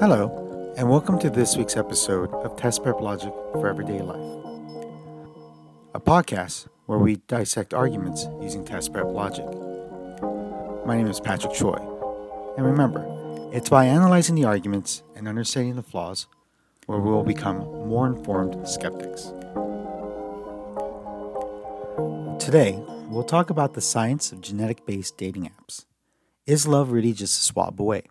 Hello, and welcome to this week's episode of Test Prep Logic for Everyday Life, a podcast where we dissect arguments using test prep logic. My name is Patrick Choi, and remember, it's by analyzing the arguments and understanding the flaws where we will become more informed skeptics. Today, we'll talk about the science of genetic based dating apps. Is love really just a swab away?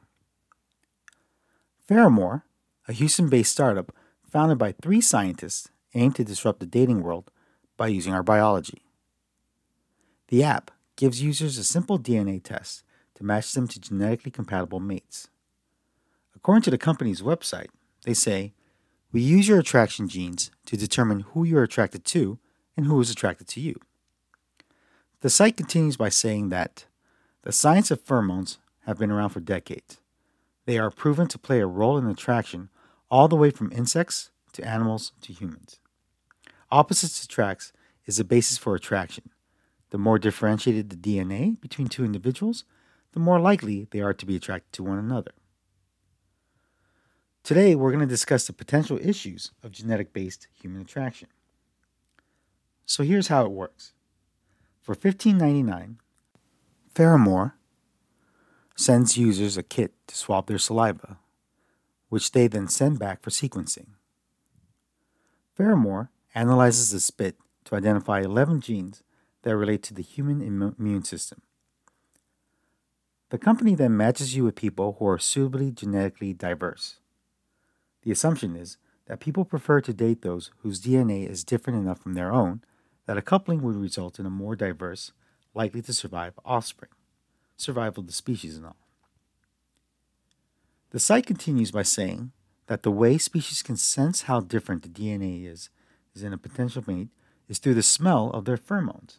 Pheramor, a Houston based startup founded by three scientists, aimed to disrupt the dating world by using our biology. The app gives users a simple DNA test to match them to genetically compatible mates. According to the company's website, they say, We use your attraction genes to determine who you are attracted to and who is attracted to you. The site continues by saying that the science of pheromones have been around for decades. They are proven to play a role in attraction all the way from insects to animals to humans. Opposites attract is the basis for attraction. The more differentiated the DNA between two individuals, the more likely they are to be attracted to one another. Today, we're going to discuss the potential issues of genetic based human attraction. So here's how it works. For $15.99, Pheramor sends users a kit to swab their saliva, which they then send back for sequencing. Pheramor analyzes the spit to identify 11 genes that relate to the human immune system. The company then matches you with people who are suitably genetically diverse. The assumption is that people prefer to date those whose DNA is different enough from their own that a coupling would result in a more diverse, likely to survive offspring survival of the species and all. The site continues by saying that the way species can sense how different the DNA is, is in a potential mate is through the smell of their pheromones.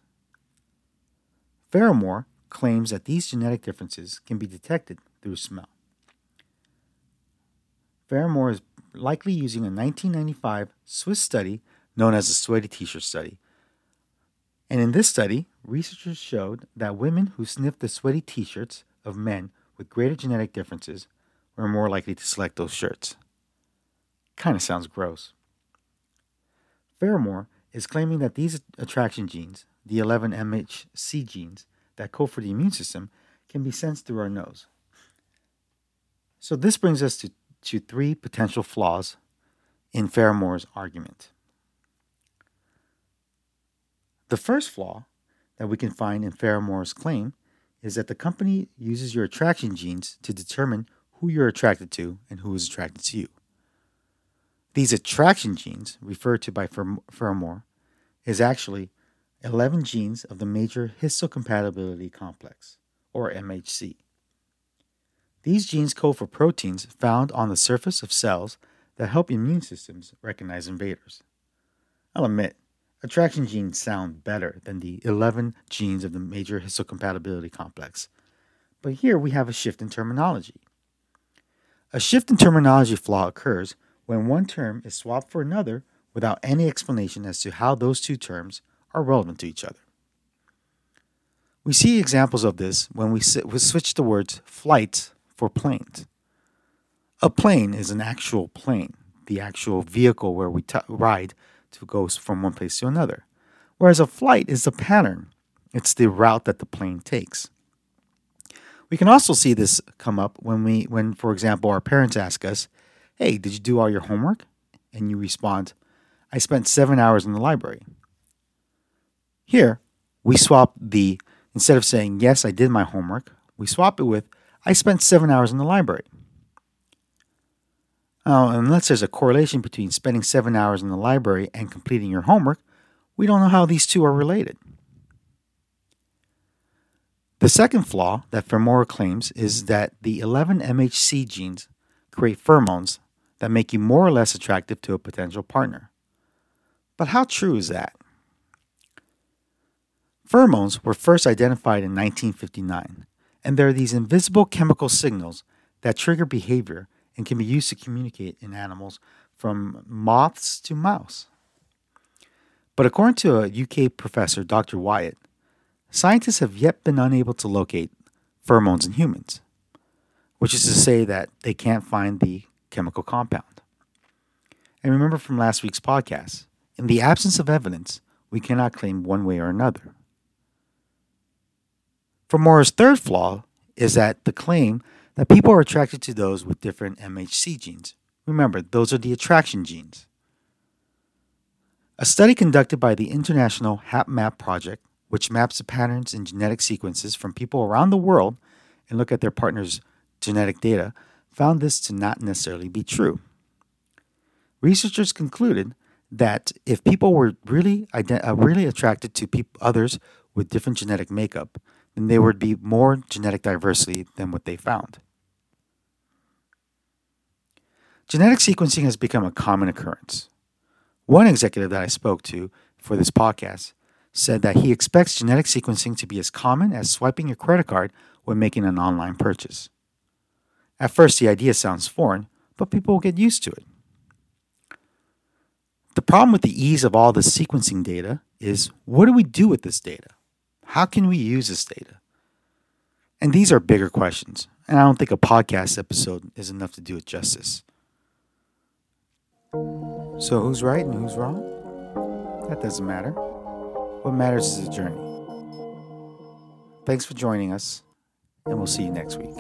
Pheramor claims that these genetic differences can be detected through smell. Pheramor is likely using a 1995 Swiss study known as the Sweaty T-shirt study and in this study, researchers showed that women who sniffed the sweaty t shirts of men with greater genetic differences were more likely to select those shirts. Kind of sounds gross. Pheramor is claiming that these attraction genes, the 11 MHC genes that code for the immune system, can be sensed through our nose. So this brings us to, to three potential flaws in Pheramor's argument. The first flaw that we can find in Pheramor's claim is that the company uses your attraction genes to determine who you're attracted to and who is attracted to you. These attraction genes, referred to by Pheramor, is actually 11 genes of the major histocompatibility complex, or MHC. These genes code for proteins found on the surface of cells that help immune systems recognize invaders. I'll admit, Attraction genes sound better than the 11 genes of the major histocompatibility complex. But here we have a shift in terminology. A shift in terminology flaw occurs when one term is swapped for another without any explanation as to how those two terms are relevant to each other. We see examples of this when we, switch the words flight for plane. A plane is an actual plane, the actual vehicle where we t- ride to go from one place to another. Whereas a flight is a pattern, it's the route that the plane takes. We can also see this come up when we when for example our parents ask us, "Hey, did you do all your homework?" and you respond, "I spent 7 hours in the library." Here, we swap the instead of saying, "Yes, I did my homework," we swap it with, "I spent 7 hours in the library." Now, unless there's a correlation between spending seven hours in the library and completing your homework, we don't know how these two are related. The second flaw that Pheramor claims is that the 11 MHC genes create pheromones that make you more or less attractive to a potential partner. But how true is that? Pheromones were first identified in 1959, and they're these invisible chemical signals that trigger behavior and can be used to communicate in animals from moths to mouse. But according to a UK professor, Dr. Wyatt, scientists have yet been unable to locate pheromones in humans, which is to say that they can't find the chemical compound. And remember from last week's podcast, in the absence of evidence, we cannot claim one way or another. Pheramor's third flaw is that the claim that people are attracted to those with different MHC genes. Remember, those are the attraction genes. A study conducted by the International HapMap Project, which maps the patterns in genetic sequences from people around the world and look at their partner's genetic data, found this to not necessarily be true. Researchers concluded that if people were really uh, really attracted to others with different genetic makeup, then there would be more genetic diversity than what they found. Genetic sequencing has become a common occurrence. One executive that I spoke to for this podcast said that he expects genetic sequencing to be as common as swiping your credit card when making an online purchase. At first, the idea sounds foreign, but people will get used to it. The problem with the ease of all this sequencing data is what do we do with this data? How can we use this data? And these are bigger questions, and I don't think a podcast episode is enough to do it justice. So, who's right and who's wrong? That doesn't matter. What matters is the journey. Thanks for joining us, and we'll see you next week.